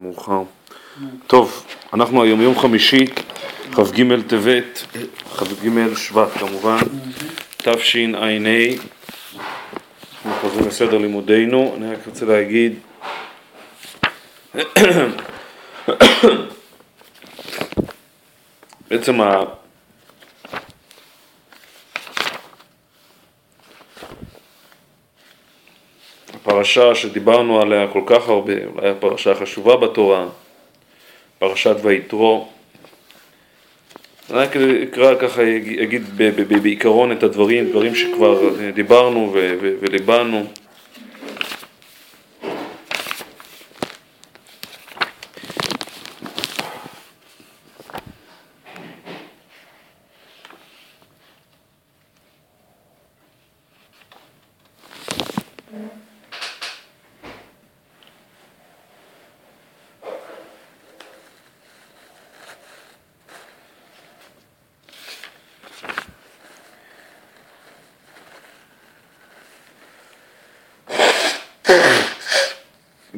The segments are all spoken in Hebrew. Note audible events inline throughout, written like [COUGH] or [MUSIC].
מאוחר. טוב, אנחנו היום יום חמישי, כ"ג טבת, כ"ג שבט כמובן, תשע"ה, אנחנו חוזרים לסדר לימודינו, אני רק רוצה להגיד [COUGHS] בעצם הפרשה שדיברנו עליה כל כך הרבה, אולי הפרשה החשובה בתורה, פרשת ויתרו. אני רק אקרא ככה, אגיד בעיקרון את הדברים, דברים שכבר דיברנו וליבנו.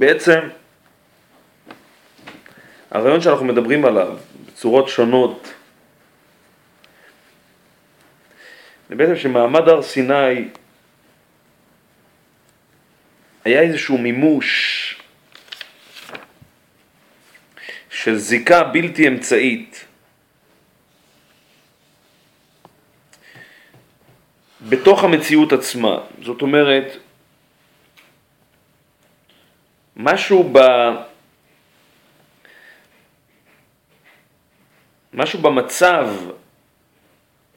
בעצם הרעיון שאנחנו מדברים עליו בצורות שונות זה בעצם שמעמד הר סיני היה איזשהו מימוש של זיקה בלתי אמצעית בתוך המציאות עצמה. זאת אומרת, משהו ב... משהו במצב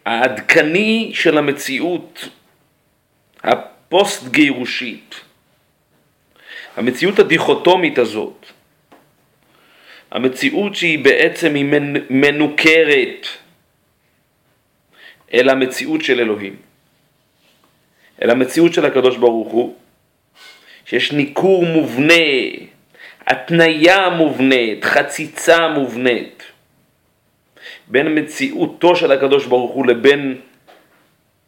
העדכני של המציאות הפוסט גירושית, המציאות הדיכוטומית הזאת, המציאות שהיא בעצם היא מנוכרת אל המציאות של אלוהים, אל המציאות של הקדוש ברוך הוא, שיש ניכור מובנה, התניה מובנית, חציצה מובנית בין מציאותו של הקדוש ברוך הוא לבין,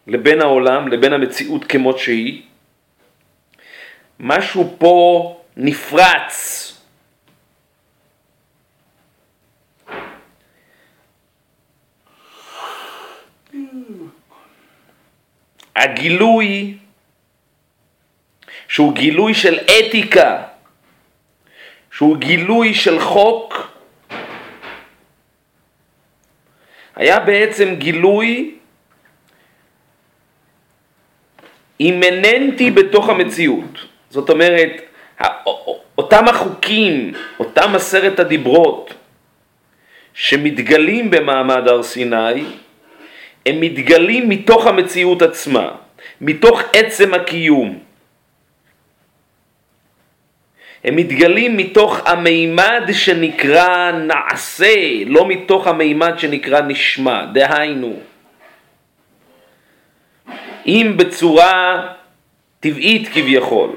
לבין העולם, לבין המציאות כמות שהיא. משהו פה נפרץ. הגילוי שהוא גילוי של אתיקה, שהוא גילוי של חוק, היה בעצם גילוי אימננטי בתוך המציאות. זאת אומרת, אותם החוקים, אותם עשרת הדיברות שמתגלים במעמד הר סיני, הם מתגלים מתוך המציאות עצמה, מתוך עצם הקיום. הם מתגלים מתוך המימד שנקרא נעשה, לא מתוך המימד שנקרא נשמע, דהיינו, אם בצורה טבעית כביכול,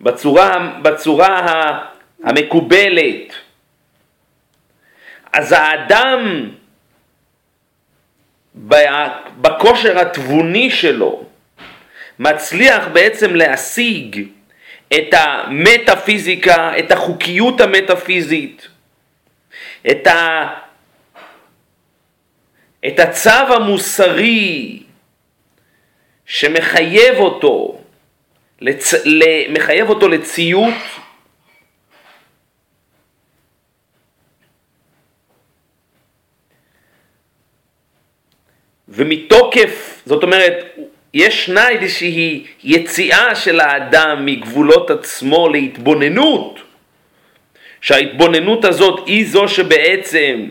בצורה, בצורה המקובלת, אז האדם בכושר התבוני שלו מצליח בעצם להשיג את המטאפיזיקה, את החוקיות המטאפיזית, את, ה... את הצו המוסרי שמחייב אותו, לצ... מחייב אותו לציות ומתוקף, זאת אומרת, ישנה איזושהי יציאה של האדם מגבולות עצמו להתבוננות, שההתבוננות הזאת היא זו שבעצם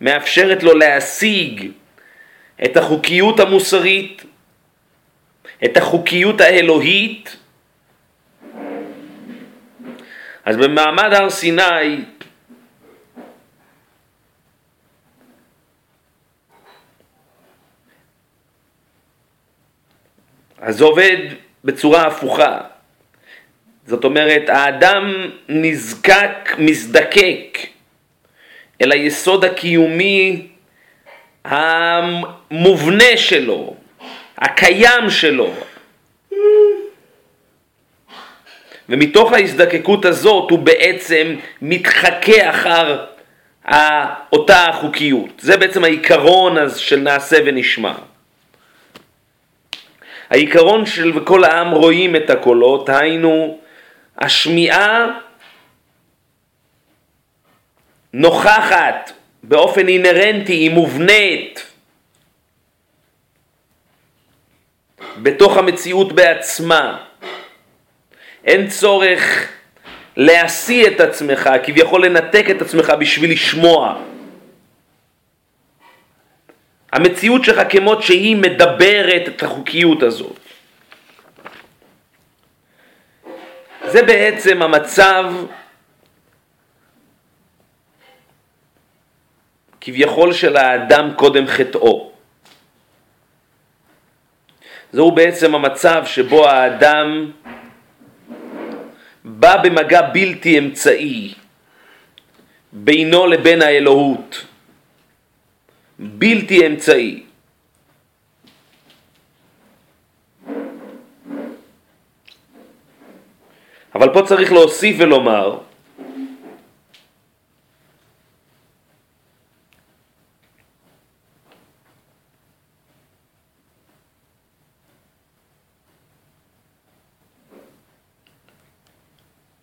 מאפשרת לו להשיג את החוקיות המוסרית, את החוקיות האלוהית. אז במעמד הר סיני אז זה עובד בצורה הפוכה. זאת אומרת, האדם נזקק, מזדקק אל היסוד הקיומי המובנה שלו, הקיים שלו. ומתוך ההזדקקות הזאת הוא בעצם מתחכה אחר אותה החוקיות. זה בעצם העיקרון של נעשה ונשמע. העיקרון של וכל העם רואים את הקולות, היינו השמיעה נוכחת באופן אינהרנטי, היא מובנית בתוך המציאות בעצמה. אין צורך להשיא את עצמך, כביכול לנתק את עצמך בשביל לשמוע. המציאות שלך כמות שהיא מדברת את החוקיות הזאת. זה בעצם המצב כביכול של האדם קודם חטאו. זהו בעצם המצב שבו האדם בא במגע בלתי אמצעי בינו לבין האלוהות. בלתי אמצעי. אבל פה צריך להוסיף ולומר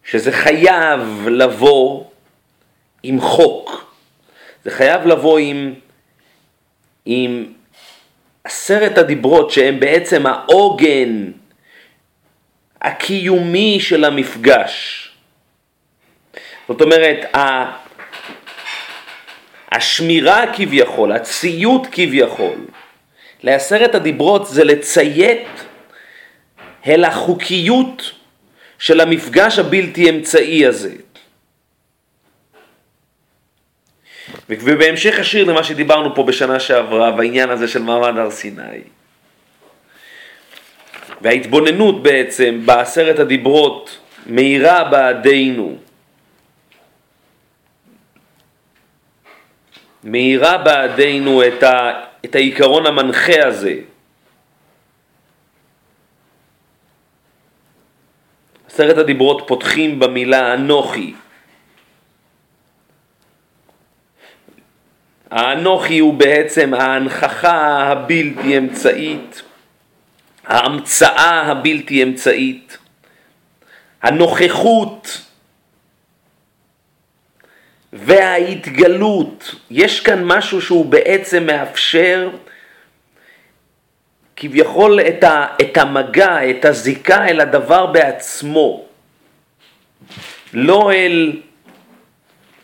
שזה חייב לבוא עם חוק, זה חייב לבוא עם, עם עשרת הדיברות שהם בעצם העוגן הקיומי של המפגש. זאת אומרת, השמירה כביכול, הציות כביכול, לעשרת הדיברות זה לציית אל החוקיות של המפגש הבלתי אמצעי הזה. ובהמשך השיר למה שדיברנו פה בשנה שעברה, בעניין הזה של מעמד הר סיני. וההתבוננות בעצם בעשרת הדיברות מאירה בעדינו. מאירה בעדינו את, ה, את העיקרון המנחה הזה. עשרת הדיברות פותחים במילה אנוכי. האנוכי הוא בעצם ההנכחה הבלתי אמצעית, ההמצאה הבלתי אמצעית, הנוכחות וההתגלות. יש כאן משהו שהוא בעצם מאפשר כביכול את, ה, את המגע, את הזיקה אל הדבר בעצמו, לא אל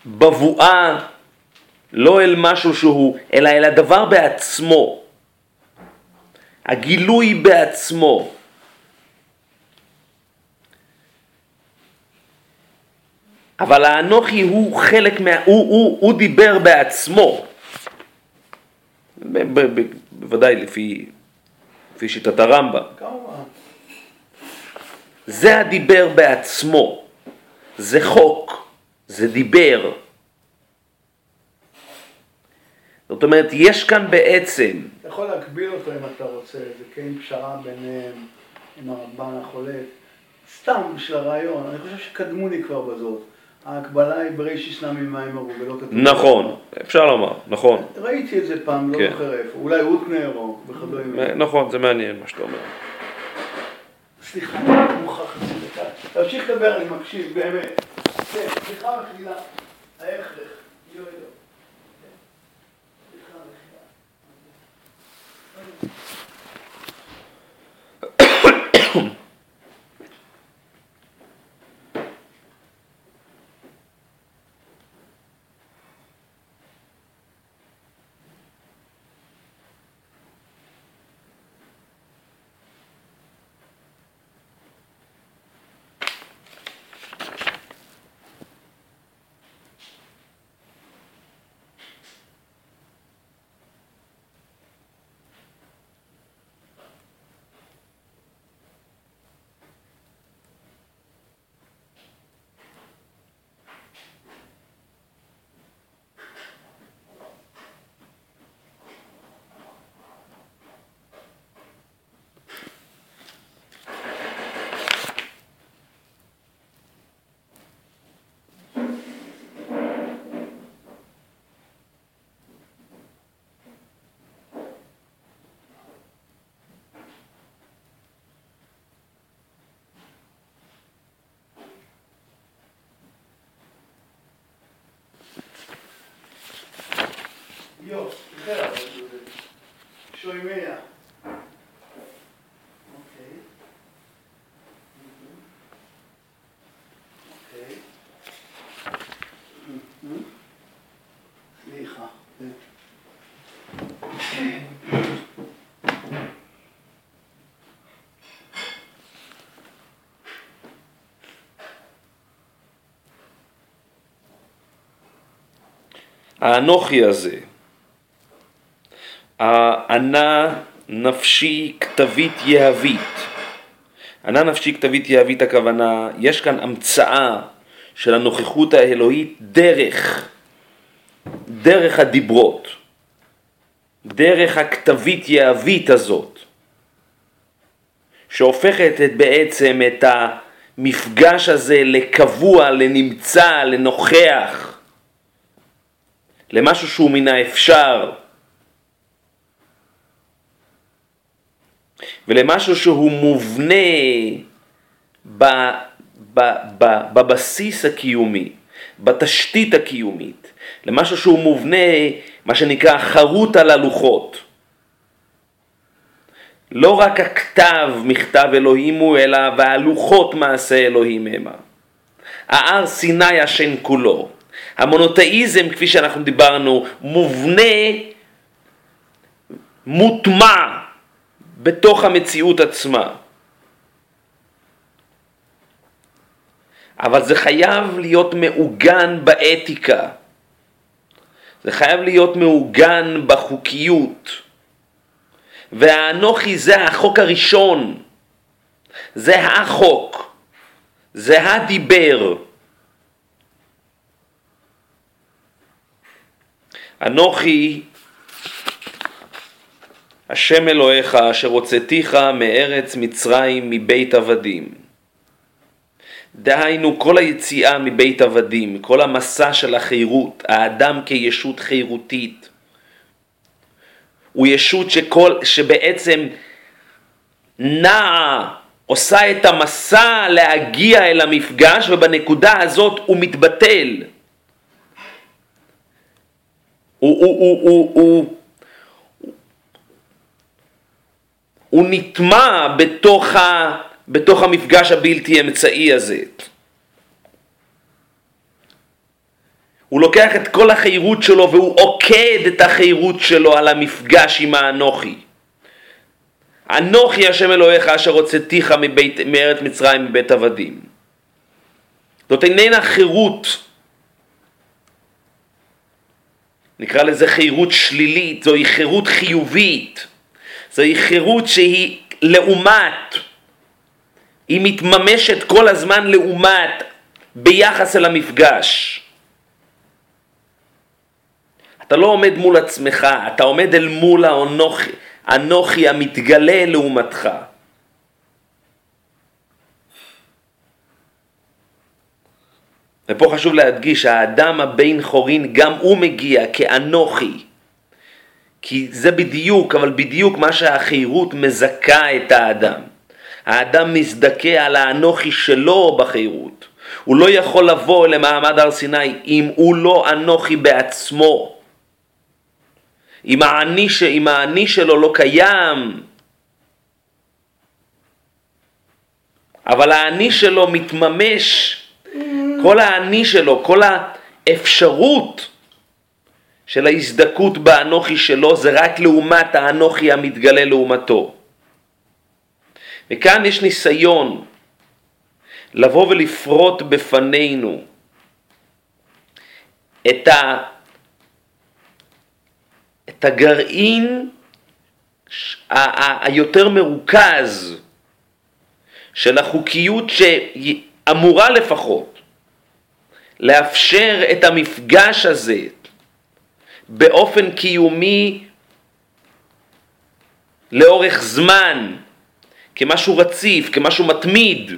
בבואה, לא אל משהו שהוא, אלא אל הדבר בעצמו, הגילוי בעצמו. אבל האנוכי הוא חלק מה... הוא, הוא, הוא דיבר בעצמו. בוודאי לפי לפי שיטת הרמב"ם. זה הדיבר בעצמו, זה חוק, זה דיבר. זאת אומרת, יש כאן בעצם... אתה יכול להקביל אותו אם אתה רוצה, זה כן פשרה ביניהם, עם הרמב"ן החולק. סתם בשביל הרעיון, אני חושב שקדמו לי כבר בזאת. ההקבלה היא ברישיס נמי מיימר ולא כתוב. נכון, אפשר לומר, נכון. ראיתי את זה פעם, לא כן. זוכר איפה, אולי אוטנר או וכדומה. נכון, זה מעניין מה שאתה אומר. סליחה, אני מוכרח חצי דקה. תמשיך לדבר, אני מקשיב, באמת. כן, סליחה מחילה, ההכרח. Jo, Gerard, Shoimea. אוקיי. אוקיי. סליחה. האנוכי הזה, הענה נפשי כתבית יהבית. ענה נפשי כתבית יהבית הכוונה, יש כאן המצאה של הנוכחות האלוהית דרך, דרך הדיברות, דרך הכתבית יהבית הזאת, שהופכת את בעצם את המפגש הזה לקבוע, לנמצא, לנוכח, למשהו שהוא מן האפשר. ולמשהו שהוא מובנה ב, ב, ב, בבסיס הקיומי, בתשתית הקיומית, למשהו שהוא מובנה, מה שנקרא חרוט על הלוחות. לא רק הכתב מכתב אלוהים הוא, אלא והלוחות מעשה אלוהים המה. ההר סיני השן כולו. המונותאיזם, כפי שאנחנו דיברנו, מובנה, מוטמע בתוך המציאות עצמה. אבל זה חייב להיות מעוגן באתיקה, זה חייב להיות מעוגן בחוקיות. והאנוכי זה החוק הראשון, זה החוק, זה הדיבר. אנוכי השם אלוהיך אשר הוצאתיך מארץ מצרים מבית עבדים. דהיינו כל היציאה מבית עבדים, כל המסע של החירות, האדם כישות חירותית, הוא ישות שכל, שבעצם נעה, עושה את המסע להגיע אל המפגש ובנקודה הזאת הוא מתבטל. הוא, הוא, הוא, הוא, הוא הוא נטמע בתוך, ה, בתוך המפגש הבלתי אמצעי הזה. הוא לוקח את כל החירות שלו והוא עוקד את החירות שלו על המפגש עם האנוכי. אנוכי השם אלוהיך אשר הוצאתיך מארץ מצרים מבית עבדים. זאת איננה חירות, נקרא לזה חירות שלילית, זוהי חירות חיובית. זוהי חירות שהיא לעומת, היא מתממשת כל הזמן לעומת ביחס אל המפגש. אתה לא עומד מול עצמך, אתה עומד אל מול האנוכי, אנוכי המתגלה לעומתך. ופה חשוב להדגיש, האדם הבן חורין גם הוא מגיע כאנוכי. כי זה בדיוק, אבל בדיוק מה שהחירות מזכה את האדם. האדם מזדכה על האנוכי שלו בחירות. הוא לא יכול לבוא למעמד הר סיני אם הוא לא אנוכי בעצמו. אם האני, ש... אם האני שלו לא קיים, אבל האני שלו מתממש, כל האני שלו, כל האפשרות של ההזדכות באנוכי שלו זה רק לעומת האנוכי המתגלה לעומתו. וכאן יש ניסיון לבוא ולפרוט בפנינו את, ה, את הגרעין היותר מרוכז של החוקיות שאמורה לפחות לאפשר את המפגש הזה, באופן קיומי לאורך זמן, כמשהו רציף, כמשהו מתמיד.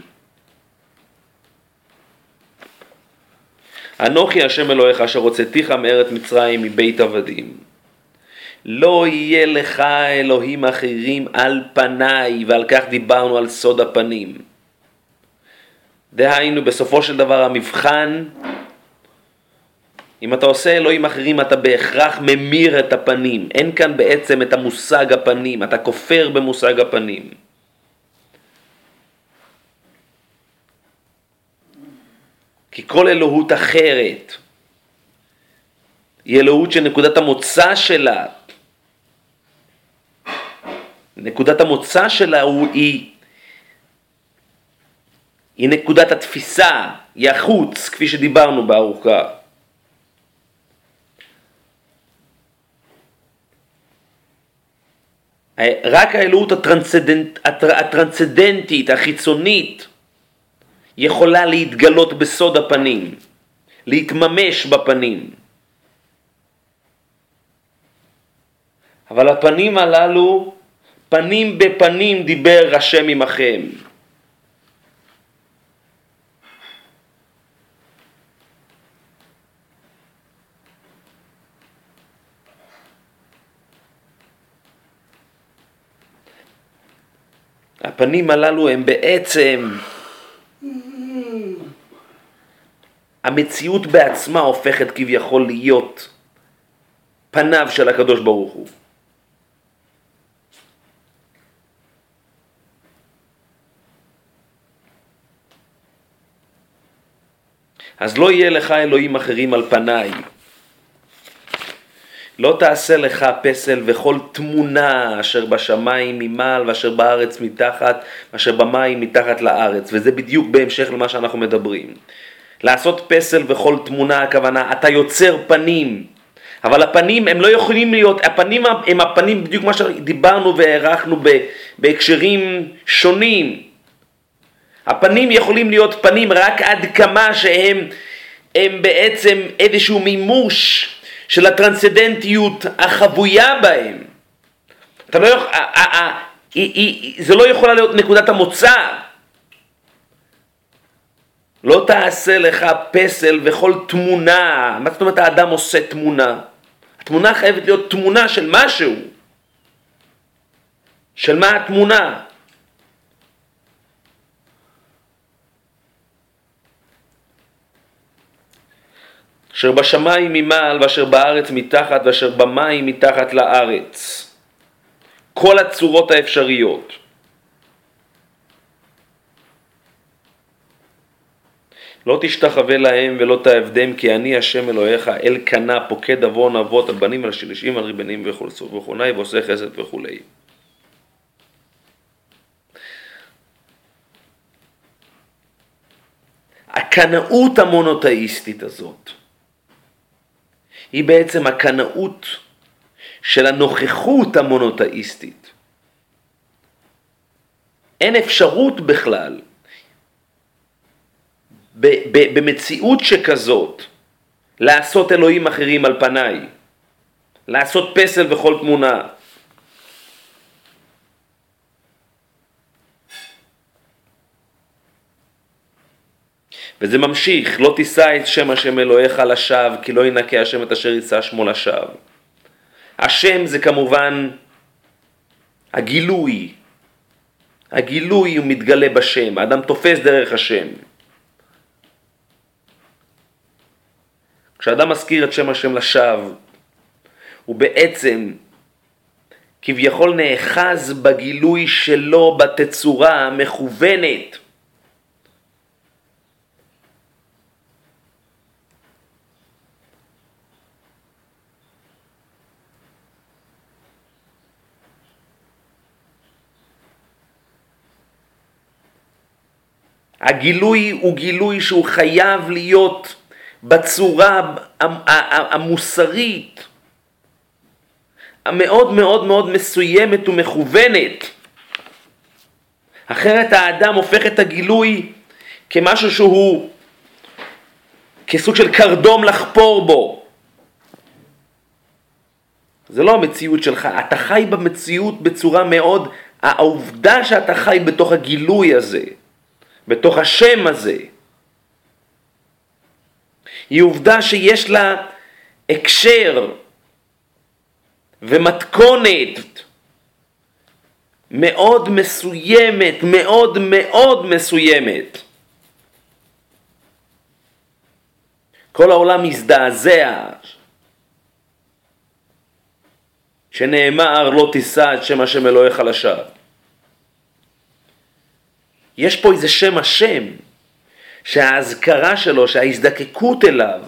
אנוכי השם אלוהיך אשר הוצאתיך מארץ מצרים מבית עבדים. לא יהיה לך אלוהים אחרים על פניי, ועל כך דיברנו על סוד הפנים. דהיינו, בסופו של דבר המבחן אם אתה עושה אלוהים אחרים אתה בהכרח ממיר את הפנים, אין כאן בעצם את המושג הפנים, אתה כופר במושג הפנים. כי כל אלוהות אחרת היא אלוהות שנקודת המוצא שלה, נקודת המוצא שלה הוא, היא, היא נקודת התפיסה, היא החוץ, כפי שדיברנו בארוכה. רק האלוהות הטרנסדנט, הטרנסדנטית, החיצונית, יכולה להתגלות בסוד הפנים, להתממש בפנים. אבל הפנים הללו, פנים בפנים דיבר השם עמכם. הפנים הללו הם בעצם המציאות בעצמה הופכת כביכול להיות פניו של הקדוש ברוך הוא. אז לא יהיה לך אלוהים אחרים על פניי. לא תעשה לך פסל וכל תמונה אשר בשמיים ממעל ואשר בארץ מתחת ואשר במים מתחת לארץ. וזה בדיוק בהמשך למה שאנחנו מדברים. לעשות פסל וכל תמונה הכוונה אתה יוצר פנים. אבל הפנים הם לא יכולים להיות, הפנים הם הפנים בדיוק מה שדיברנו והערכנו בהקשרים שונים. הפנים יכולים להיות פנים רק עד כמה שהם הם בעצם איזשהו מימוש של הטרנסדנטיות החבויה בהם. אתה לא יכול, זה לא יכולה להיות נקודת המוצא. לא תעשה לך פסל וכל תמונה, מה זאת אומרת האדם עושה תמונה? התמונה חייבת להיות תמונה של משהו. של מה התמונה? אשר בשמיים ממעל ואשר בארץ מתחת ואשר במים מתחת לארץ. כל הצורות האפשריות. לא תשתחווה להם ולא תעבדם כי אני השם אלוהיך אל קנה פוקד עוון אבות על בנים על שלישים על ריבנים וכולי ועושה חסד וכולי. הקנאות המונותאיסטית הזאת היא בעצם הקנאות של הנוכחות המונותאיסטית. אין אפשרות בכלל במציאות שכזאת לעשות אלוהים אחרים על פניי, לעשות פסל וכל תמונה. וזה ממשיך, לא תישא את שם השם אלוהיך לשווא, כי לא ינקה השם את אשר יישא שמו לשווא. השם זה כמובן הגילוי, הגילוי הוא מתגלה בשם, האדם תופס דרך השם. כשאדם מזכיר את שם השם לשווא, הוא בעצם כביכול נאחז בגילוי שלו בתצורה המכוונת. הגילוי הוא גילוי שהוא חייב להיות בצורה המוסרית המאוד מאוד מאוד מסוימת ומכוונת. אחרת האדם הופך את הגילוי כמשהו שהוא כסוג של קרדום לחפור בו. זה לא המציאות שלך, אתה חי במציאות בצורה מאוד, העובדה שאתה חי בתוך הגילוי הזה, בתוך השם הזה, היא עובדה שיש לה הקשר ומתכונת מאוד מסוימת, מאוד מאוד מסוימת. כל העולם מזדעזע, שנאמר לא תישא את שם השם אלוהיך לשווא. יש פה איזה שם השם, שהאזכרה שלו, שההזדקקות אליו,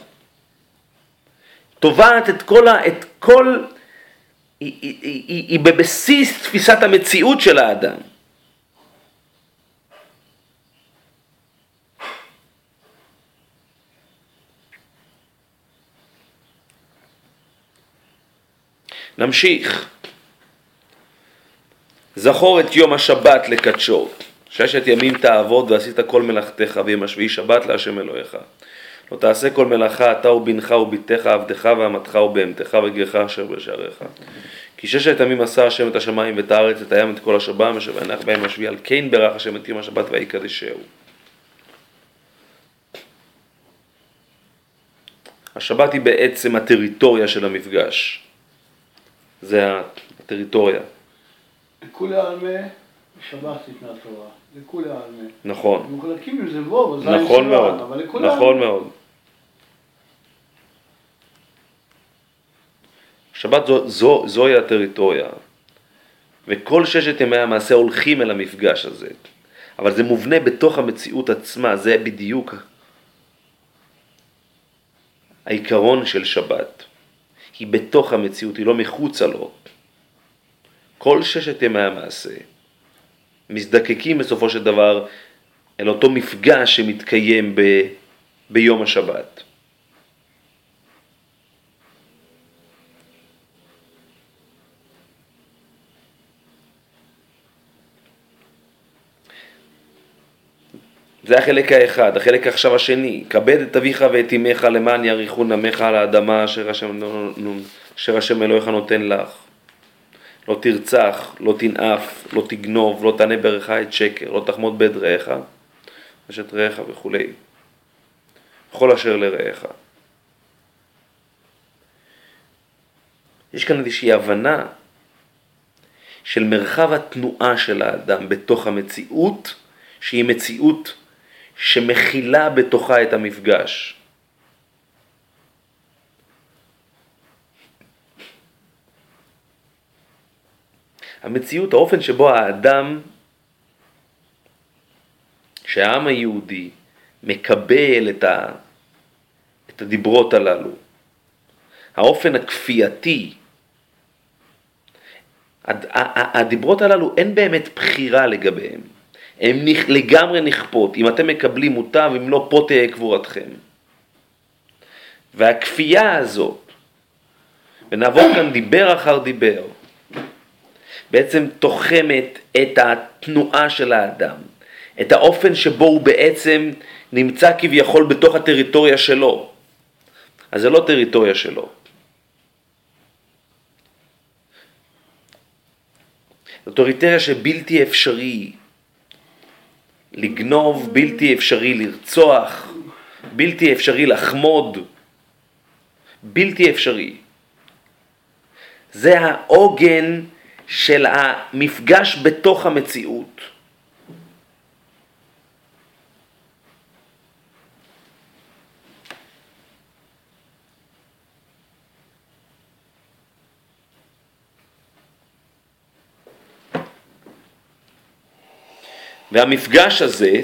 תובעת את כל, ה, את כל היא, היא, היא, היא בבסיס תפיסת המציאות של האדם. נמשיך. זכור את יום השבת לקדשו. ששת ימים תעבוד ועשית כל מלאכתך, ויום השביעי שבת להשם אלוהיך. לא תעשה כל מלאכה אתה ובנך ובתך עבדך ואמתך ובהמתך וגרך אשר בשעריך. כי ששת ימים עשה השם את השמיים ואת הארץ, את הים, את כל השבם, אשר וינח בהם השביעי, על כן ברך השם את יום השבת ויקדשהו. השבת היא בעצם הטריטוריה של המפגש. זה הטריטוריה. לכולי עלמא שבת ניתנה תורה. לכולי עלמא. נכון. מחולקים עם זה ווב, נכון מאוד. נכון מאוד. שבת זו, זו, זוהי הטריטוריה, וכל ששת ימי המעשה הולכים אל המפגש הזה, אבל זה מובנה בתוך המציאות עצמה, זה בדיוק העיקרון של שבת. היא בתוך המציאות, היא לא מחוצה לו. כל ששת ימי המעשה מזדקקים בסופו של דבר אל אותו מפגש שמתקיים ב, ביום השבת. זה החלק האחד. החלק עכשיו השני, כבד את אביך ואת אמך למען יאריכו נמך על האדמה אשר השם אלוהיך נותן לך. לא תרצח, לא תנאף, לא תגנוב, לא תענה ברך את שקר, לא תחמוד בית רעך, אשת רעך וכולי. בכל אשר לרעך. יש כאן איזושהי הבנה של מרחב התנועה של האדם בתוך המציאות, שהיא מציאות שמכילה בתוכה את המפגש. המציאות, האופן שבו האדם, שהעם היהודי מקבל את, ה, את הדיברות הללו, האופן הכפייתי, הדיברות הללו אין באמת בחירה לגביהם. הן לגמרי נכפות, אם אתם מקבלים מוטב, אם לא פה תהיה קבורתכם. והכפייה הזאת, ונעבור כאן דיבר אחר דיבר, בעצם תוחמת את התנועה של האדם, את האופן שבו הוא בעצם נמצא כביכול בתוך הטריטוריה שלו. אז זה לא טריטוריה שלו. זו טריטוריה שבלתי אפשרי לגנוב, בלתי אפשרי לרצוח, בלתי אפשרי לחמוד, בלתי אפשרי. זה העוגן של המפגש בתוך המציאות. והמפגש הזה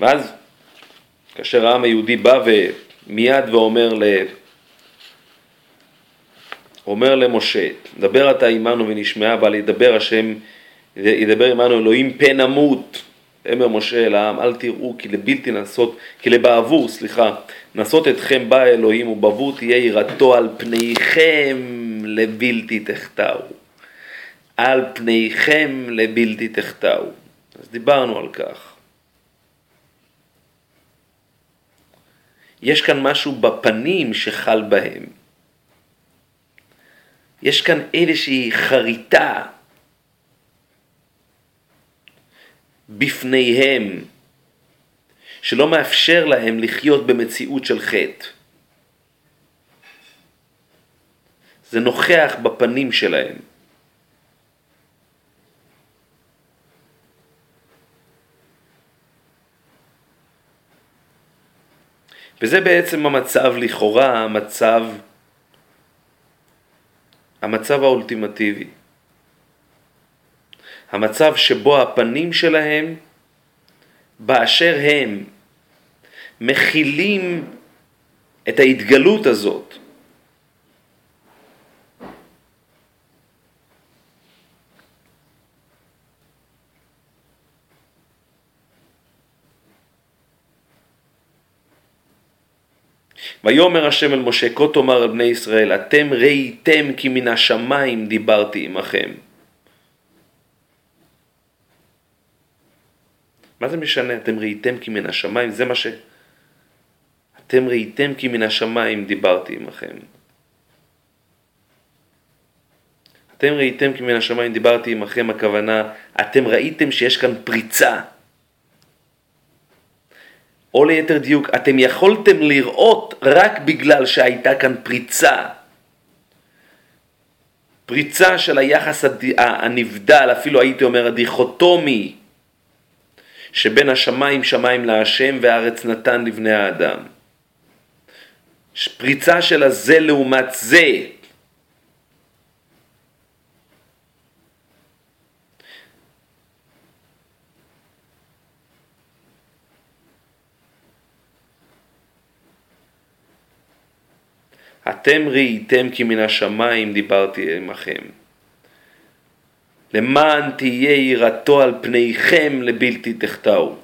ואז כאשר העם היהודי בא ומיד ואומר ל... אומר למשה, דבר אתה עמנו ונשמעה, אבל ידבר השם, ידבר עמנו אלוהים פן נמות. אמר משה אל העם, אל תראו כי לבלתי נעשות, כי לבעבור, סליחה, נעשות אתכם בא אלוהים ובעבור תהיה יראתו על פניכם לבלתי תחטאו. על פניכם לבלתי תחטאו. אז דיברנו על כך. יש כאן משהו בפנים שחל בהם. יש כאן איזושהי חריטה בפניהם, שלא מאפשר להם לחיות במציאות של חטא. זה נוכח בפנים שלהם. וזה בעצם המצב לכאורה, המצב, המצב האולטימטיבי. המצב שבו הפנים שלהם, באשר הם, מכילים את ההתגלות הזאת. ויאמר השם אל משה, כה תאמר אל בני ישראל, אתם ראיתם כי מן השמיים דיברתי עמכם. מה זה משנה? אתם ראיתם כי מן השמיים, זה מה ש... אתם ראיתם כי מן השמיים דיברתי עמכם. אתם ראיתם כי מן השמיים דיברתי עמכם, הכוונה, אתם ראיתם שיש כאן פריצה. או ליתר דיוק, אתם יכולתם לראות רק בגלל שהייתה כאן פריצה. פריצה של היחס הנבדל, אפילו הייתי אומר הדיכוטומי, שבין השמיים שמיים להשם והארץ נתן לבני האדם. פריצה של הזה לעומת זה. אתם ראיתם כי מן השמיים דיברתי עמכם. למען תהיה יראתו על פניכם לבלתי תחטאו.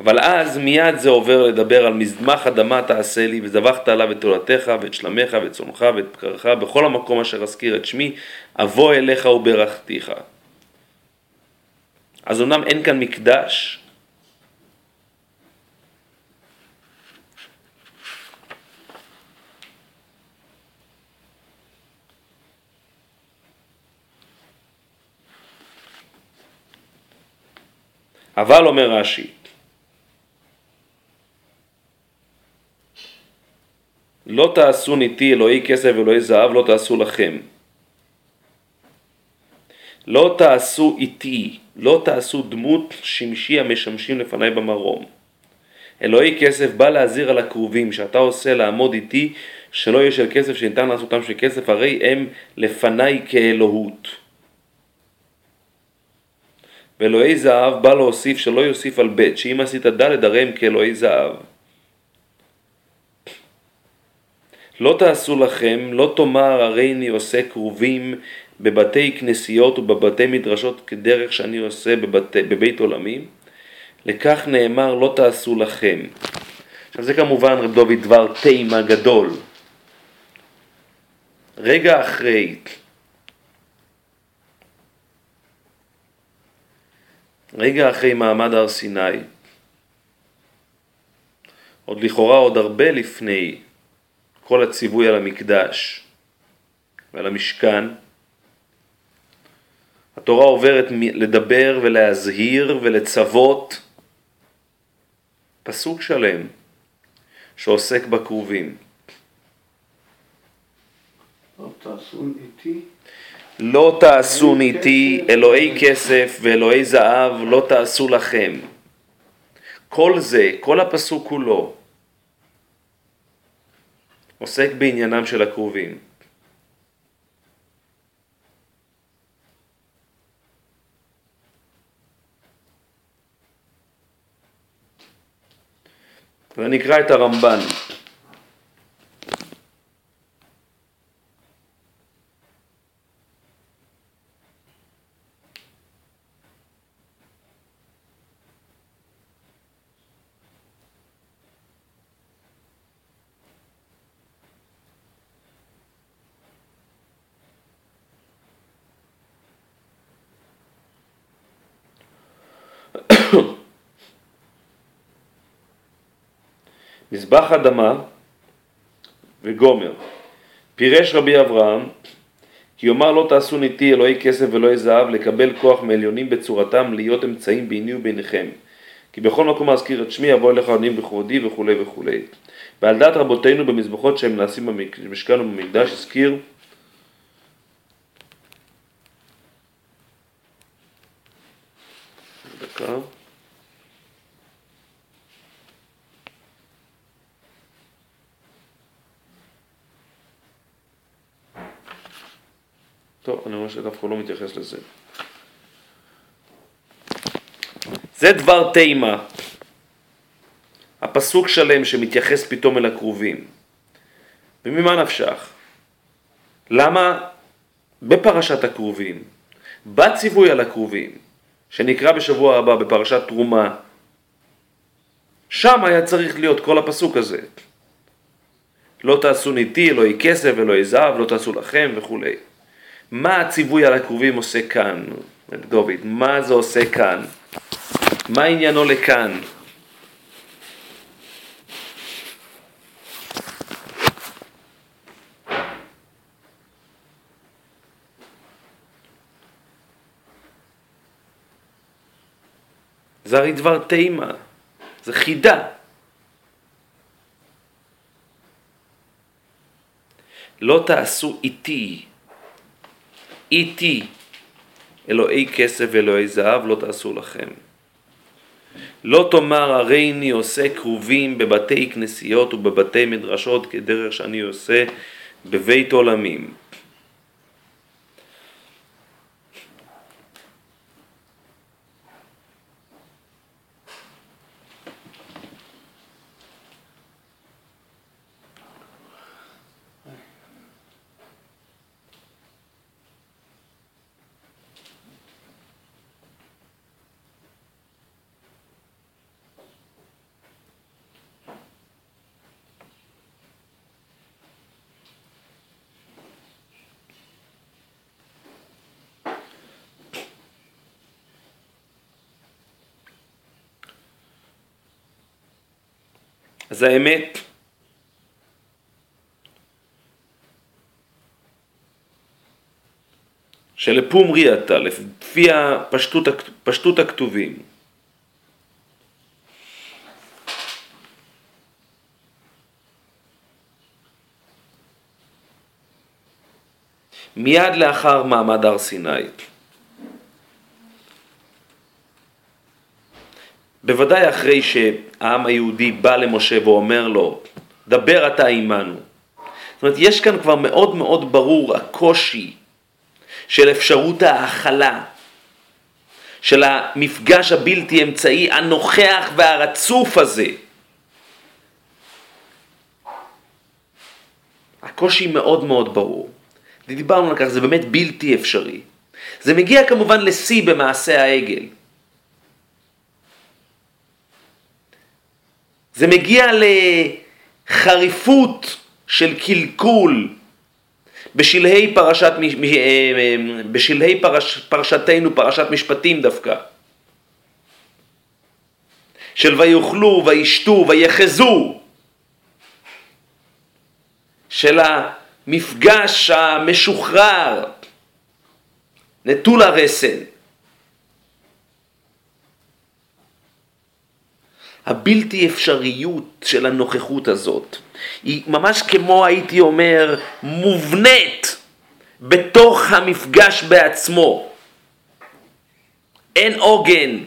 אבל אז מיד זה עובר לדבר על מזמח אדמה תעשה לי וזבחת עליו את תולתך ואת שלמך ואת צונך ואת בקרך בכל המקום אשר אזכיר את שמי אבוא אליך וברכתיך. אז אמנם אין כאן מקדש, אבל אומר רש"י, לא תעשו ניתי אלוהי כסף ואלוהי זהב לא תעשו לכם. לא תעשו איתי, לא תעשו דמות שמשי המשמשים לפניי במרום. אלוהי כסף בא להזהיר על הכרובים שאתה עושה לעמוד איתי שלא יהיה של כסף שניתן לעשותם של כסף הרי הם לפניי כאלוהות. ואלוהי זהב בא להוסיף שלא יוסיף על ב' שאם עשית ד' הרי הם כאלוהי זהב. לא תעשו לכם, לא תאמר הרי אני עושה כרובים בבתי כנסיות ובבתי מדרשות כדרך שאני עושה בבית, בבית עולמי, לכך נאמר לא תעשו לכם. עכשיו זה כמובן רב דוד דבר תימה גדול. רגע אחרי רגע אחרי מעמד הר סיני, עוד לכאורה עוד הרבה לפני כל הציווי על המקדש ועל המשכן, התורה עוברת לדבר ולהזהיר ולצוות פסוק שלם שעוסק בכרובים. לא תעשו איתי לא איתי אלוהי כסף ואלוהי זהב לא תעשו לכם. כל זה, כל הפסוק כולו, עוסק בעניינם של הכרובים. ונקרא את הרמב"ן. מזבח אדמה וגומר. פירש רבי אברהם כי יאמר לא תעשו ניתי אלוהי כסף ואלוהי זהב לקבל כוח מעליונים בצורתם להיות אמצעים ביני וביניכם. כי בכל מקום אזכיר את שמי אבוא אליך עונים בכבודי וכולי וכולי. ועל דעת רבותינו במזבחות שהם נעשים במשכן ובמקדש הזכיר שדווקא לא מתייחס לזה. זה דבר תימה, הפסוק שלם שמתייחס פתאום אל הקרובים. וממה נפשך? למה בפרשת הקרובים, בציווי על הקרובים, שנקרא בשבוע הבא בפרשת תרומה, שם היה צריך להיות כל הפסוק הזה. לא תעשו ניתי, אלוהי כסף, אלוהי זהב, לא תעשו לכם וכולי. מה הציווי על הקרובים עושה כאן, דוד? מה זה עושה כאן? מה עניינו לכאן? זה הרי דבר תימה, זה חידה. לא תעשו איתי, איתי, אלוהי כסף ואלוהי זהב לא תעשו לכם. לא תאמר הרי אני עושה כרובים בבתי כנסיות ובבתי מדרשות כדרך שאני עושה בבית עולמים. אז האמת, שלפומרי אתה, לפי הפשטות, פשטות הכתובים, מיד לאחר מעמד הר סיני. בוודאי אחרי שהעם היהודי בא למשה ואומר לו, דבר אתה עמנו. זאת אומרת, יש כאן כבר מאוד מאוד ברור הקושי של אפשרות ההכלה, של המפגש הבלתי אמצעי הנוכח והרצוף הזה. הקושי מאוד מאוד ברור. דיברנו על כך, זה באמת בלתי אפשרי. זה מגיע כמובן לשיא במעשה העגל. זה מגיע לחריפות של קלקול בשלהי, פרשת, אה, בשלהי פרש, פרשתנו, פרשת משפטים דווקא. של ויאכלו, וישתו, ויחזו. של המפגש המשוחרר, נטול הרסן. הבלתי אפשריות של הנוכחות הזאת היא ממש כמו הייתי אומר מובנית בתוך המפגש בעצמו. אין עוגן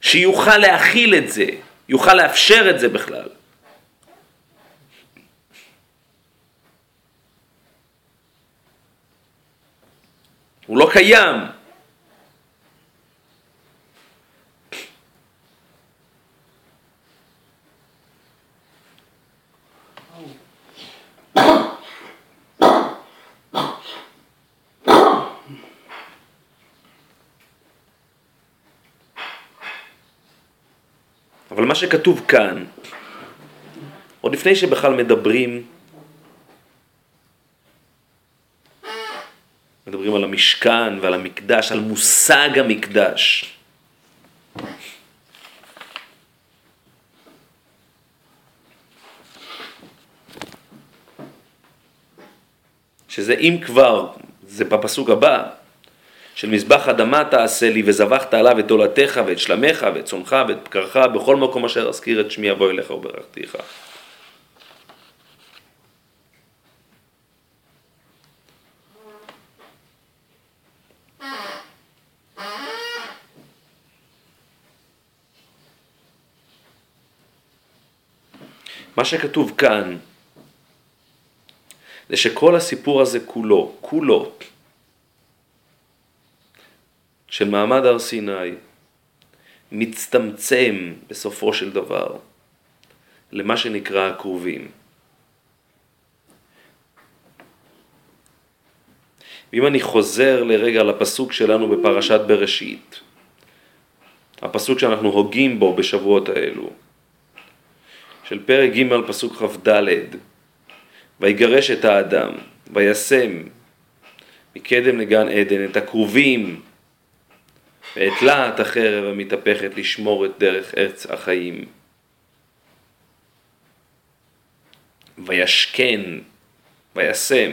שיוכל להכיל את זה, יוכל לאפשר את זה בכלל. הוא לא קיים. אבל מה שכתוב כאן, עוד לפני שבכלל מדברים, מדברים על המשכן ועל המקדש, על מושג המקדש. שזה אם כבר, זה בפסוק הבא, של מזבח אדמה תעשה לי, וזבחת עליו את דולתך ואת שלמך ואת צונך ואת בקרך, בכל מקום אשר אזכיר את שמי אבוא אליך וברכתיך. מה שכתוב כאן זה שכל הסיפור הזה כולו, כולו, של מעמד הר סיני, מצטמצם בסופו של דבר למה שנקרא הכרובים. ואם אני חוזר לרגע לפסוק שלנו בפרשת בראשית, הפסוק שאנחנו הוגים בו בשבועות האלו, של פרק ג' פסוק כ"ד, ויגרש את האדם, וישם מקדם לגן עדן את הכרובים ואת להט החרב המתהפכת לשמור את דרך ארץ החיים. וישכן, וישם.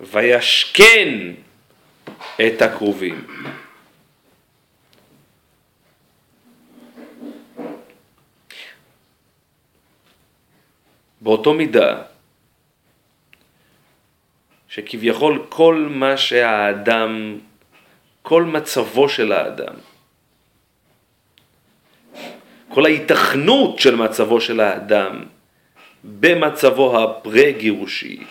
וישכן את הכרובים. באותו מידה שכביכול כל מה שהאדם, כל מצבו של האדם, כל ההיתכנות של מצבו של האדם במצבו הפרה-גירושי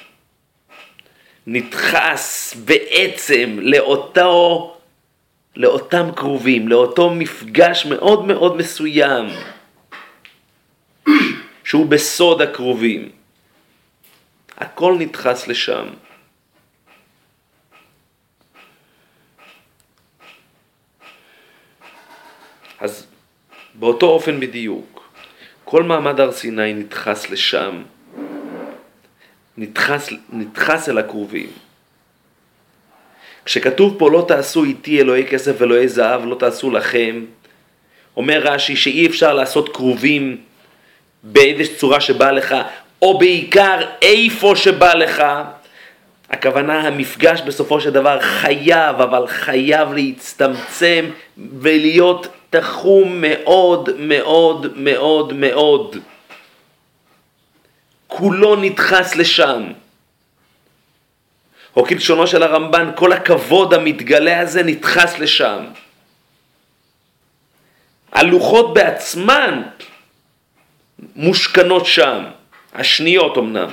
נדחס בעצם לאותו, לאותם קרובים, לאותו מפגש מאוד מאוד מסוים שהוא בסוד הקרובים. הכל נדחס לשם. אז באותו אופן בדיוק, כל מעמד הר סיני נדחס לשם, נדחס, נדחס אל הכרובים. כשכתוב פה לא תעשו איתי אלוהי כסף ואלוהי זהב, לא תעשו לכם, אומר רש"י שאי אפשר לעשות כרובים באיזושהי צורה שבא לך, או בעיקר איפה שבא לך. הכוונה המפגש בסופו של דבר חייב, אבל חייב להצטמצם ולהיות תחום מאוד מאוד מאוד מאוד. כולו נדחס לשם. או כלשונו של הרמב"ן, כל הכבוד המתגלה הזה נדחס לשם. הלוחות בעצמן מושכנות שם, השניות אמנם,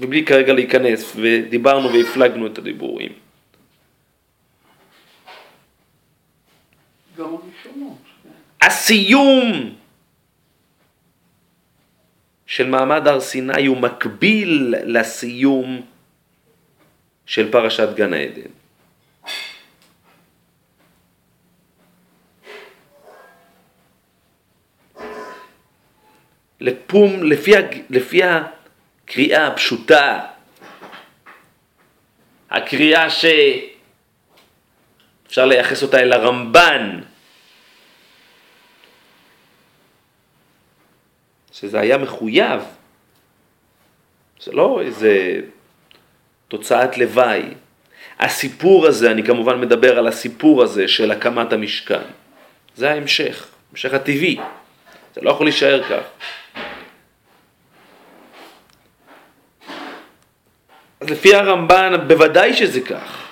ובלי כרגע להיכנס, ודיברנו והפלגנו את הדיבורים. גם הראשונות. הסיום של מעמד הר סיני הוא מקביל לסיום של פרשת גן העדן. לפום, לפי, לפי הקריאה הפשוטה, הקריאה שאפשר לייחס אותה אל הרמב"ן, שזה היה מחויב, זה לא איזה תוצאת לוואי. הסיפור הזה, אני כמובן מדבר על הסיפור הזה של הקמת המשכן, זה ההמשך, המשך הטבעי, זה לא יכול להישאר כך. אז לפי הרמב"ן, בוודאי שזה כך.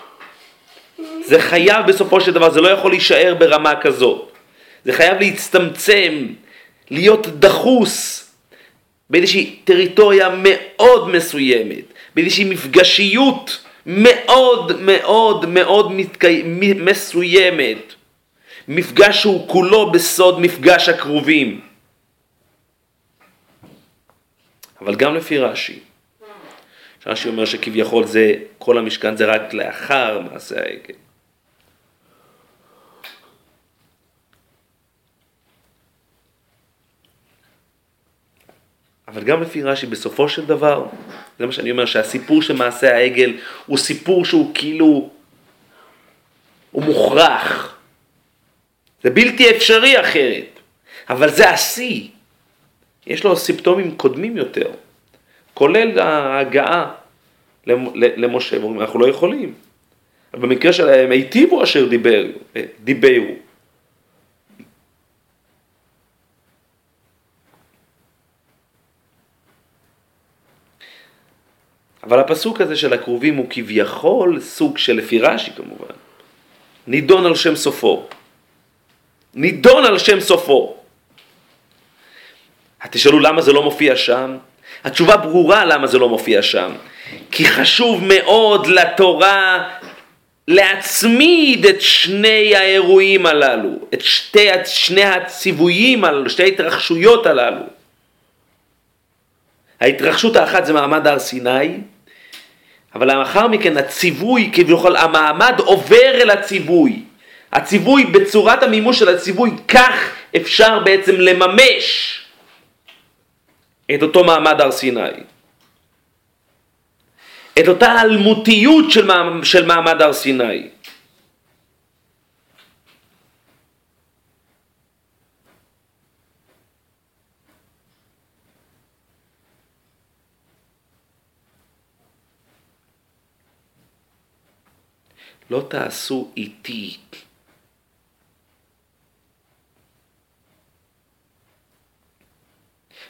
זה חייב בסופו של דבר, זה לא יכול להישאר ברמה כזאת. זה חייב להצטמצם, להיות דחוס באיזושהי טריטוריה מאוד מסוימת, באיזושהי מפגשיות מאוד מאוד מאוד מתקי... מסוימת. מפגש שהוא כולו בסוד מפגש הקרובים. אבל גם לפי רש"י, רש"י אומר שכביכול זה, כל המשכן זה רק לאחר מעשה העגל. אבל גם לפי רש"י, בסופו של דבר, זה מה שאני אומר, שהסיפור של מעשה העגל הוא סיפור שהוא כאילו, הוא מוכרח. זה בלתי אפשרי אחרת, אבל זה השיא. יש לו סימפטומים קודמים יותר. כולל ההגעה למשה, אנחנו לא יכולים. במקרה שלהם, היטיבו אשר דיבר, דיברו. אבל הפסוק הזה של הכרובים הוא כביכול סוג של, לפי רש"י כמובן, נידון על שם סופו. נידון על שם סופו. תשאלו למה זה לא מופיע שם? התשובה ברורה למה זה לא מופיע שם. כי חשוב מאוד לתורה להצמיד את שני האירועים הללו, את שתי, שני הציוויים הללו, שתי ההתרחשויות הללו. ההתרחשות האחת זה מעמד הר סיני, אבל לאחר מכן הציווי, כביכול המעמד עובר אל הציווי. הציווי, בצורת המימוש של הציווי, כך אפשר בעצם לממש את אותו מעמד הר סיני. את אותה אלמותיות של, של מעמד הר סיני. לא תעשו איתי.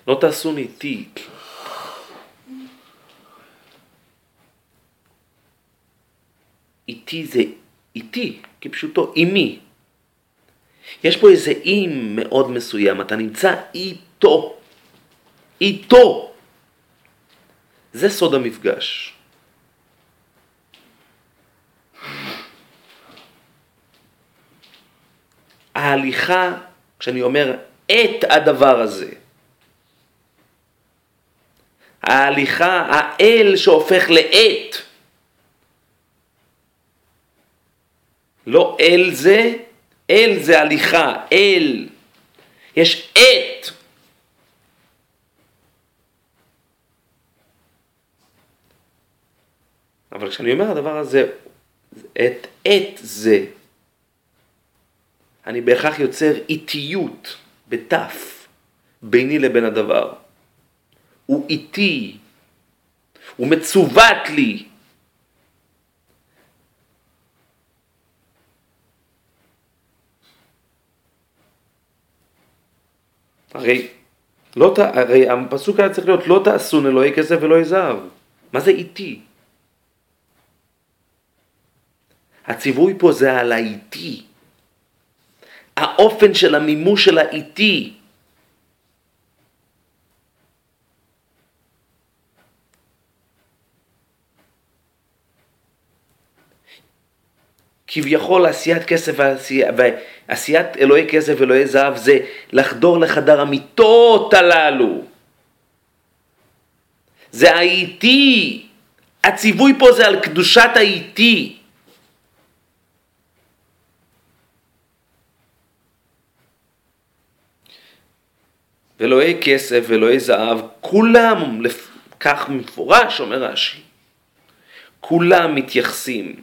לא תעשו איתי. איתי זה איתי, כפשוטו, אימי. יש פה איזה איים מאוד מסוים, אתה נמצא איתו. איתו. זה סוד המפגש. ההליכה, כשאני אומר את הדבר הזה, ההליכה, האל שהופך לעת, לא אל זה, אל זה הליכה, אל. יש עת. אבל כשאני אומר הדבר הזה, את עת זה, אני בהכרח יוצר איטיות, בתף, ביני לבין הדבר. הוא איטי, הוא מצוות לי. הרי, לא, הרי הפסוק היה צריך להיות לא תעשון אלוהי כסף ולא זהב. מה זה איטי? הציווי פה זה על האיטי. האופן של המימוש של האיטי. כביכול עשיית כסף ועשיית אלוהי כסף ואלוהי זהב זה לחדור לחדר המיטות הללו. זה האיטי. הציווי פה זה על קדושת האיטי. ואלוהי כסף ואלוהי זהב, כולם, כך מפורש אומר רש"י, כולם מתייחסים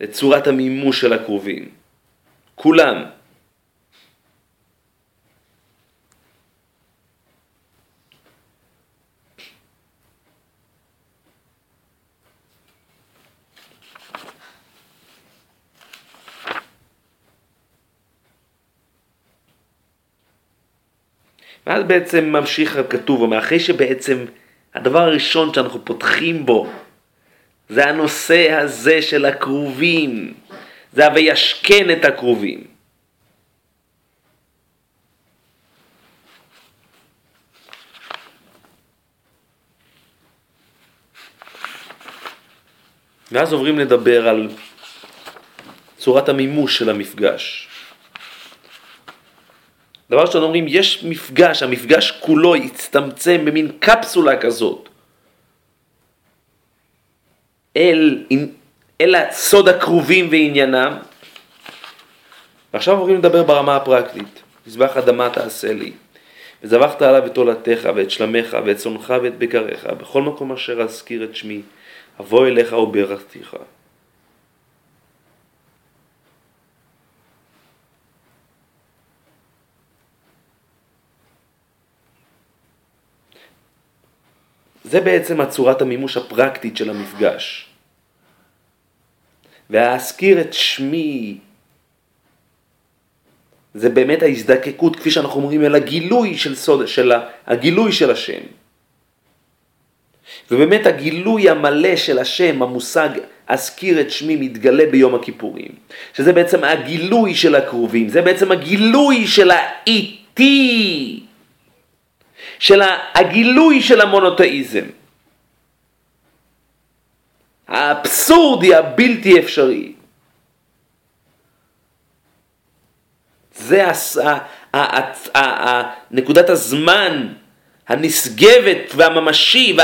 לצורת המימוש של הקרובים. כולם. ואז בעצם ממשיך הכתוב, אחרי שבעצם הדבר הראשון שאנחנו פותחים בו זה הנושא הזה של הכרובים, זה ה"וישכן את הכרובים". ואז עוברים לדבר על צורת המימוש של המפגש. דבר ראשון אומרים, יש מפגש, המפגש כולו הצטמצם במין קפסולה כזאת. אל, אל הסוד הכרובים ועניינם. ועכשיו עוברים לדבר ברמה הפרקטית. מזבח אדמה תעשה לי. וזבחת עליו את עולתך ואת שלמך ואת צונך ואת בקריך, בכל מקום אשר אזכיר את שמי, אבוא אליך וברכתיך. זה בעצם הצורת המימוש הפרקטית של המפגש. והאזכיר את שמי זה באמת ההזדקקות, כפי שאנחנו אומרים, אל הגילוי של סוד, של הגילוי של השם. ובאמת הגילוי המלא של השם, המושג אזכיר את שמי מתגלה ביום הכיפורים, שזה בעצם הגילוי של הקרובים, זה בעצם הגילוי של האיטי, של הגילוי של המונותאיזם. האבסורדי הבלתי אפשרי. זה נקודת הזמן הנשגבת והממשי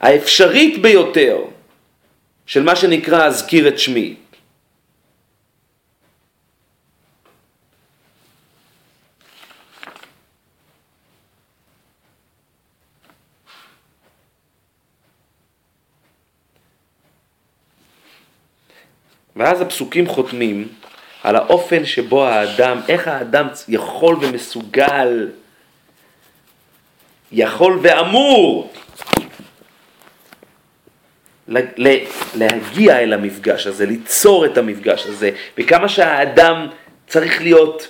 והאפשרית ביותר של מה שנקרא אזכיר את שמי. ואז הפסוקים חותמים על האופן שבו האדם, איך האדם יכול ומסוגל, יכול ואמור להגיע אל המפגש הזה, ליצור את המפגש הזה, וכמה שהאדם צריך להיות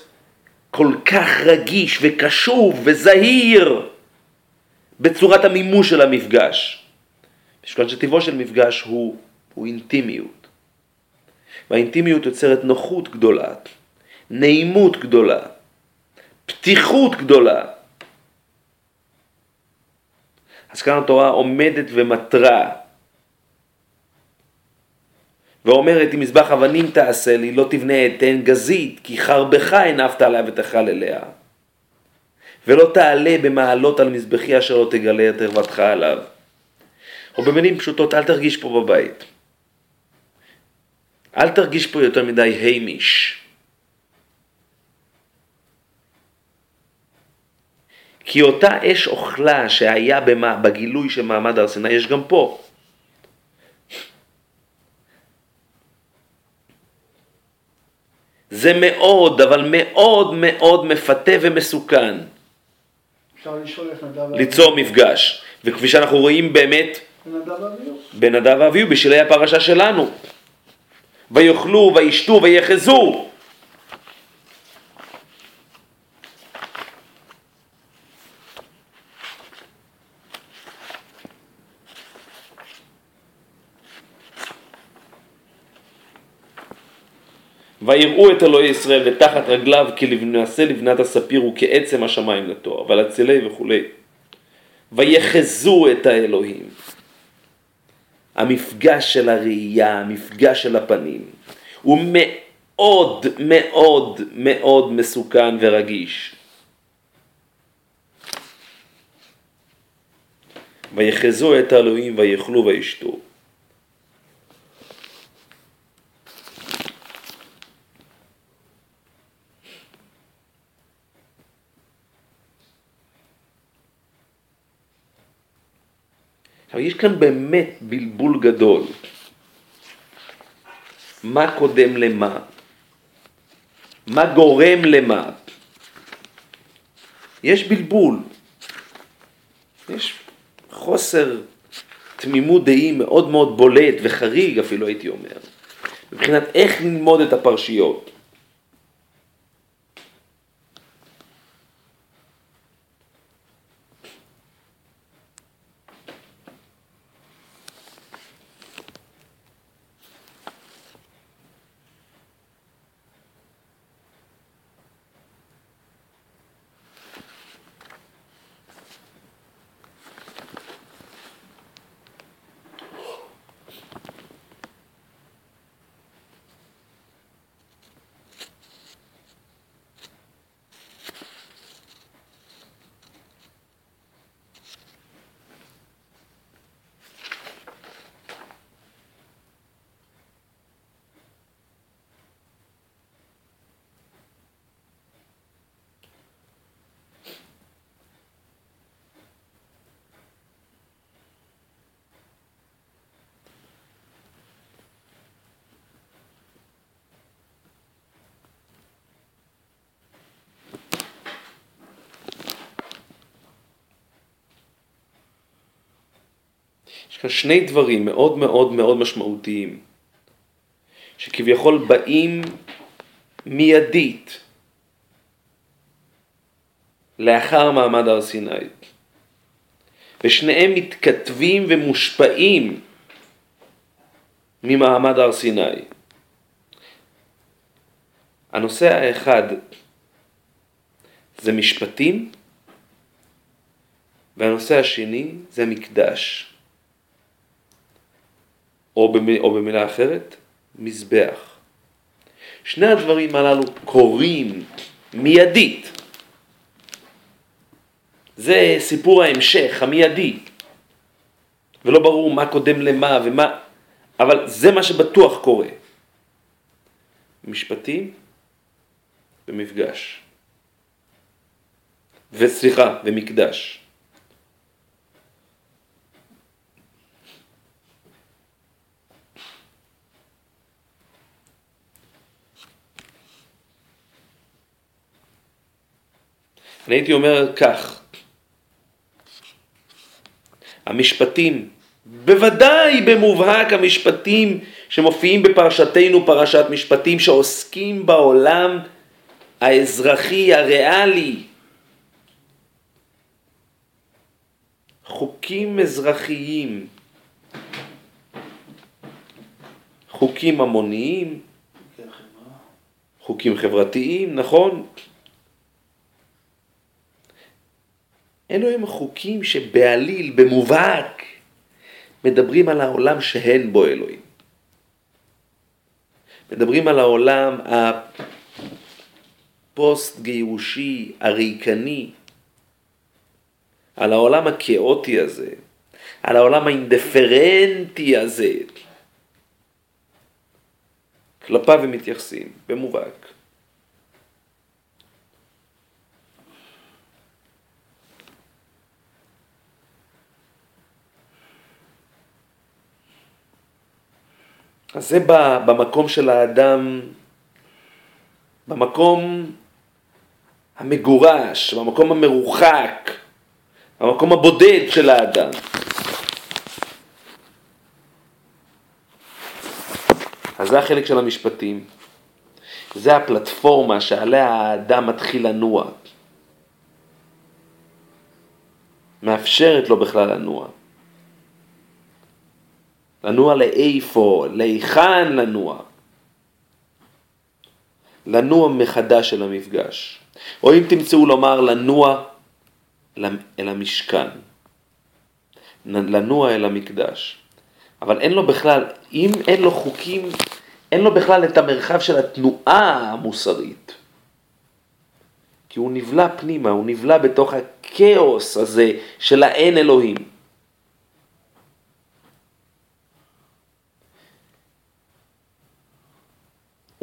כל כך רגיש וקשוב וזהיר בצורת המימוש של המפגש. משכון שטיבו של מפגש הוא, הוא אינטימיות. והאינטימיות יוצרת נוחות גדולה, נעימות גדולה, פתיחות גדולה. אז כאן התורה עומדת ומתרה ואומרת אם מזבח אבנים תעשה לי לא תבנה את עין גזית כי חרבך הנפת עליה ותאכל אליה ולא תעלה במעלות על מזבחי אשר לא תגלה את ערוותך עליו. או במילים פשוטות אל תרגיש פה בבית. אל תרגיש פה יותר מדי הימיש. כי אותה אש אוכלה שהיה בגילוי של מעמד הר סיני, יש גם פה. זה מאוד, אבל מאוד מאוד מפתה ומסוכן. ליצור מפגש. וכפי שאנחנו רואים באמת, בנדב ואביהו, בשלהי הפרשה שלנו. ויאכלו וישתו ויחזו. ויראו את אלוהי ישראל ותחת רגליו כנעשה לבנת הספיר וכעצם השמיים לתואר, ועל וכולי. ויחזו את האלוהים. המפגש של הראייה, המפגש של הפנים, הוא מאוד מאוד מאוד מסוכן ורגיש. ויחזו את האלוהים ויאכלו וישתו. אבל יש כאן באמת בלבול גדול. מה קודם למה? מה גורם למה? יש בלבול. יש חוסר תמימות דעים מאוד מאוד בולט וחריג אפילו הייתי אומר, מבחינת איך ללמוד את הפרשיות. יש כאן שני דברים מאוד מאוד מאוד משמעותיים, שכביכול באים מיידית לאחר מעמד הר סיני, ושניהם מתכתבים ומושפעים ממעמד הר סיני. הנושא האחד זה משפטים, והנושא השני זה מקדש, או, במ... או במילה אחרת, מזבח. שני הדברים הללו קורים מיידית. זה סיפור ההמשך, המיידי. ולא ברור מה קודם למה ומה, אבל זה מה שבטוח קורה. משפטים ומפגש. וסליחה, ומקדש. אני הייתי אומר כך, המשפטים, בוודאי במובהק המשפטים שמופיעים בפרשתנו, פרשת משפטים, שעוסקים בעולם האזרחי, הריאלי, חוקים אזרחיים, חוקים המוניים, חוקים חברתיים, נכון? אלו הם חוקים שבעליל, במובהק, מדברים על העולם שאין בו אלוהים. מדברים על העולם הפוסט גירושי, הריקני, על העולם הכאוטי הזה, על העולם האינדיפרנטי הזה. כלפיו הם מתייחסים, במובהק. אז זה במקום של האדם, במקום המגורש, במקום המרוחק, במקום הבודד של האדם. אז זה החלק של המשפטים. זה הפלטפורמה שעליה האדם מתחיל לנוע. מאפשרת לו בכלל לנוע. לנוע לאיפה, להיכן לנוע. לנוע מחדש אל המפגש. או אם תמצאו לומר לנוע אל המשכן. לנוע אל המקדש. אבל אין לו בכלל, אם אין לו חוקים, אין לו בכלל את המרחב של התנועה המוסרית. כי הוא נבלע פנימה, הוא נבלע בתוך הכאוס הזה של האין אלוהים.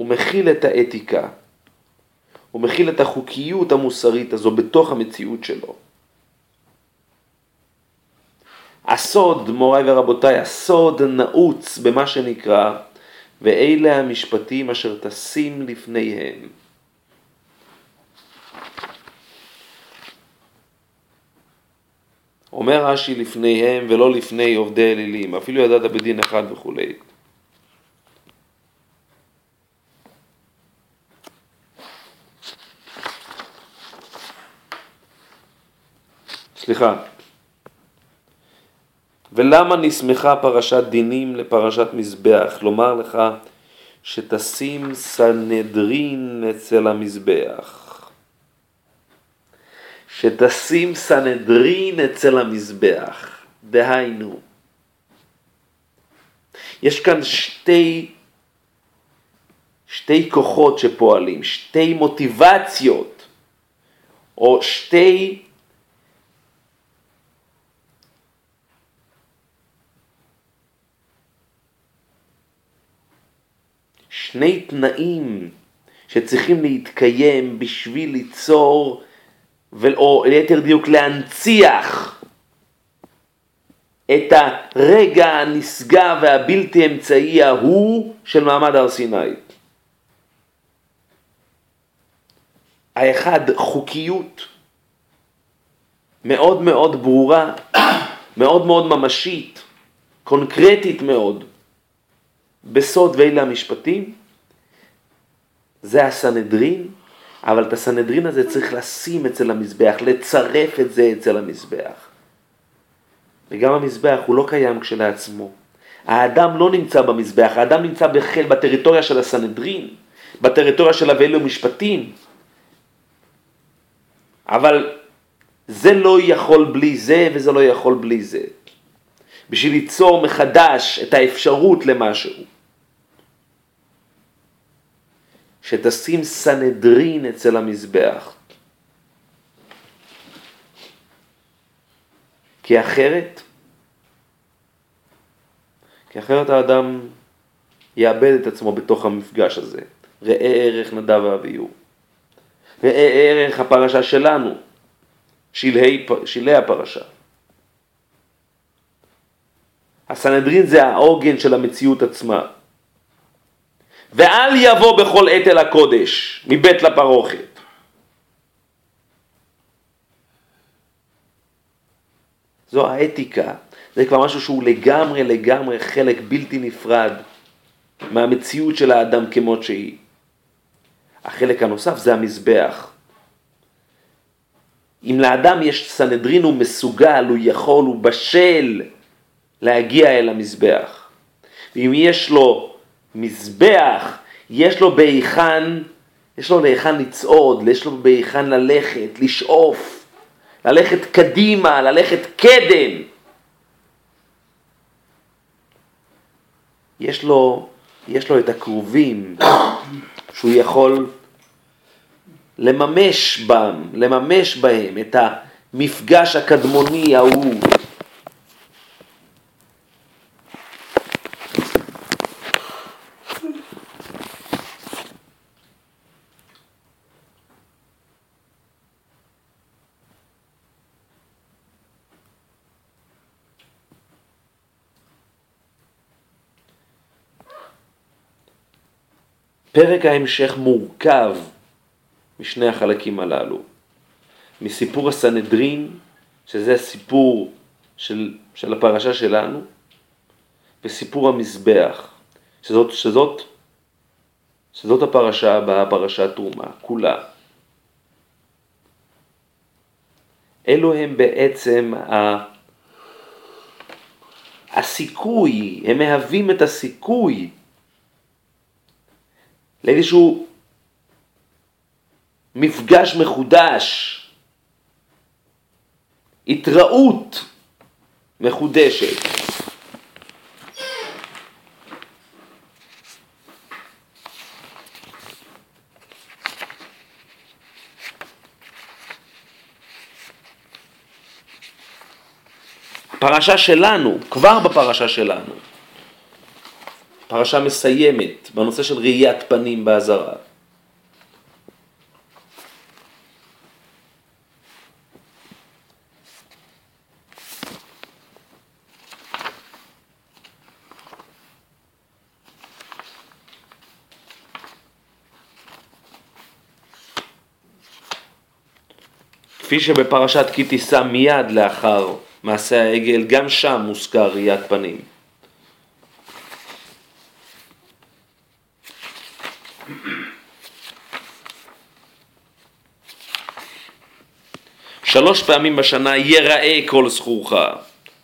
הוא מכיל את האתיקה, הוא מכיל את החוקיות המוסרית הזו בתוך המציאות שלו. הסוד, מוריי ורבותיי, הסוד נעוץ במה שנקרא, ואלה המשפטים אשר תשים לפניהם. אומר רש"י לפניהם ולא לפני עובדי אלילים, אפילו ידעת בדין אחד וכולי. סליחה. ולמה נסמכה פרשת דינים לפרשת מזבח? לומר לך שתשים סנהדרין אצל המזבח. שתשים סנהדרין אצל המזבח. דהיינו, יש כאן שתי, שתי כוחות שפועלים, שתי מוטיבציות, או שתי שני תנאים שצריכים להתקיים בשביל ליצור, או ליתר דיוק להנציח את הרגע הנשגב והבלתי אמצעי ההוא של מעמד הר סיני. האחד, חוקיות מאוד מאוד ברורה, מאוד מאוד ממשית, קונקרטית מאוד, בסוד ואלה המשפטים, זה הסנהדרין, אבל את הסנהדרין הזה צריך לשים אצל המזבח, לצרף את זה אצל המזבח. וגם המזבח הוא לא קיים כשלעצמו. האדם לא נמצא במזבח, האדם נמצא בחל, בטריטוריה של הסנהדרין, בטריטוריה של אבלו משפטים. אבל זה לא יכול בלי זה וזה לא יכול בלי זה. בשביל ליצור מחדש את האפשרות למשהו. שתשים סנהדרין אצל המזבח. כי אחרת, כי אחרת האדם יאבד את עצמו בתוך המפגש הזה. ראה ערך נדב ואביהו. ראה ערך הפרשה שלנו, שלהי, שלהי הפרשה. הסנהדרין זה העוגן של המציאות עצמה. ואל יבוא בכל עת אל הקודש, מבית לפרוכת. זו האתיקה, זה כבר משהו שהוא לגמרי לגמרי חלק בלתי נפרד מהמציאות של האדם כמות שהיא. החלק הנוסף זה המזבח. אם לאדם יש סנהדרין הוא מסוגל, הוא יכול, הוא בשל להגיע אל המזבח. ואם יש לו מזבח, יש לו בהיכן, יש לו להיכן לצעוד, יש לו בהיכן ללכת, לשאוף, ללכת קדימה, ללכת קדם. יש לו, יש לו את הכרובים שהוא יכול לממש בם, לממש בהם את המפגש הקדמוני ההוא פרק ההמשך מורכב משני החלקים הללו. מסיפור הסנהדרין, שזה הסיפור של, של הפרשה שלנו, וסיפור המזבח, שזאת, שזאת, שזאת הפרשה הבאה, פרשת תרומה, כולה. אלו הם בעצם ה... הסיכוי, הם מהווים את הסיכוי לאיזשהו מפגש מחודש, התראות מחודשת. הפרשה שלנו, כבר בפרשה שלנו, פרשה מסיימת בנושא של ראיית פנים באזהרה. כפי שבפרשת כי תישא מיד לאחר מעשה העגל, גם שם מוזכר ראיית פנים. שלוש פעמים בשנה יראה כל זכורך,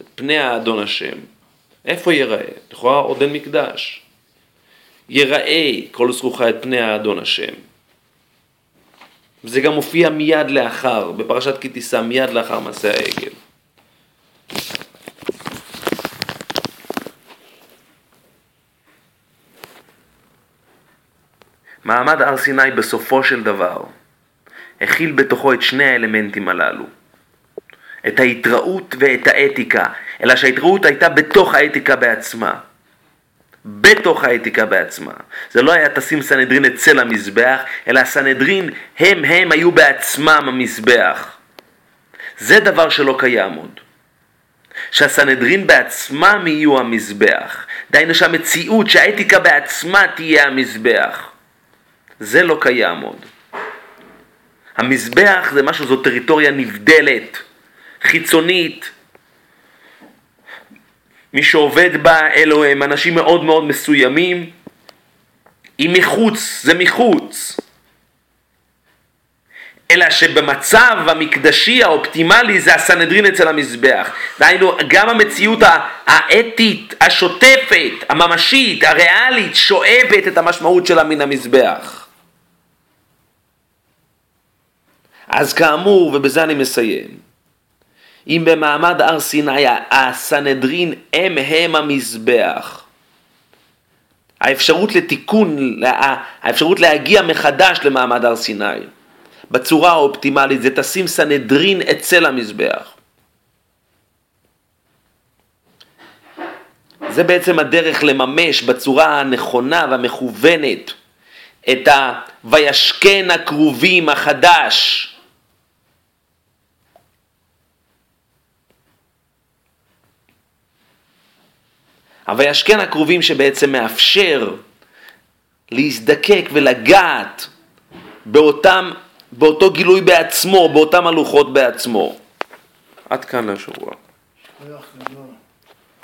את פני האדון השם. איפה יראה? לכאורה עוד אין מקדש. יראה כל זכורך את פני האדון השם. זה גם מופיע מיד לאחר, בפרשת כי תישא, מיד לאחר מעשה העגל. מעמד הר סיני בסופו של דבר הכיל בתוכו את שני האלמנטים הללו. את ההתראות ואת האתיקה, אלא שההתראות הייתה בתוך האתיקה בעצמה. בתוך האתיקה בעצמה. זה לא היה תשים סנהדרין אצל המזבח, אלא הסנהדרין הם הם היו בעצמם המזבח. זה דבר שלא קיים עוד. שהסנהדרין בעצמם יהיו המזבח. דהיינו שהמציאות, שהאתיקה בעצמה תהיה המזבח. זה לא קיים עוד. המזבח זה משהו, זו טריטוריה נבדלת, חיצונית. מי שעובד בה אלו הם אנשים מאוד מאוד מסוימים. היא מחוץ, זה מחוץ. אלא שבמצב המקדשי האופטימלי זה הסנהדרין אצל המזבח. דהיינו, גם המציאות האתית, השוטפת, הממשית, הריאלית, שואבת את המשמעות שלה מן המזבח. אז כאמור, ובזה אני מסיים, אם במעמד הר סיני הסנהדרין הם הם המזבח, האפשרות לתיקון, האפשרות להגיע מחדש למעמד הר סיני, בצורה האופטימלית זה תשים סנהדרין אצל המזבח. זה בעצם הדרך לממש בצורה הנכונה והמכוונת את ה"וישכן הכרובים" החדש. ה"וישכן הכרובים" שבעצם מאפשר להזדקק ולגעת באותם באותו גילוי בעצמו, באותם הלוחות בעצמו. עד כאן לשבוע.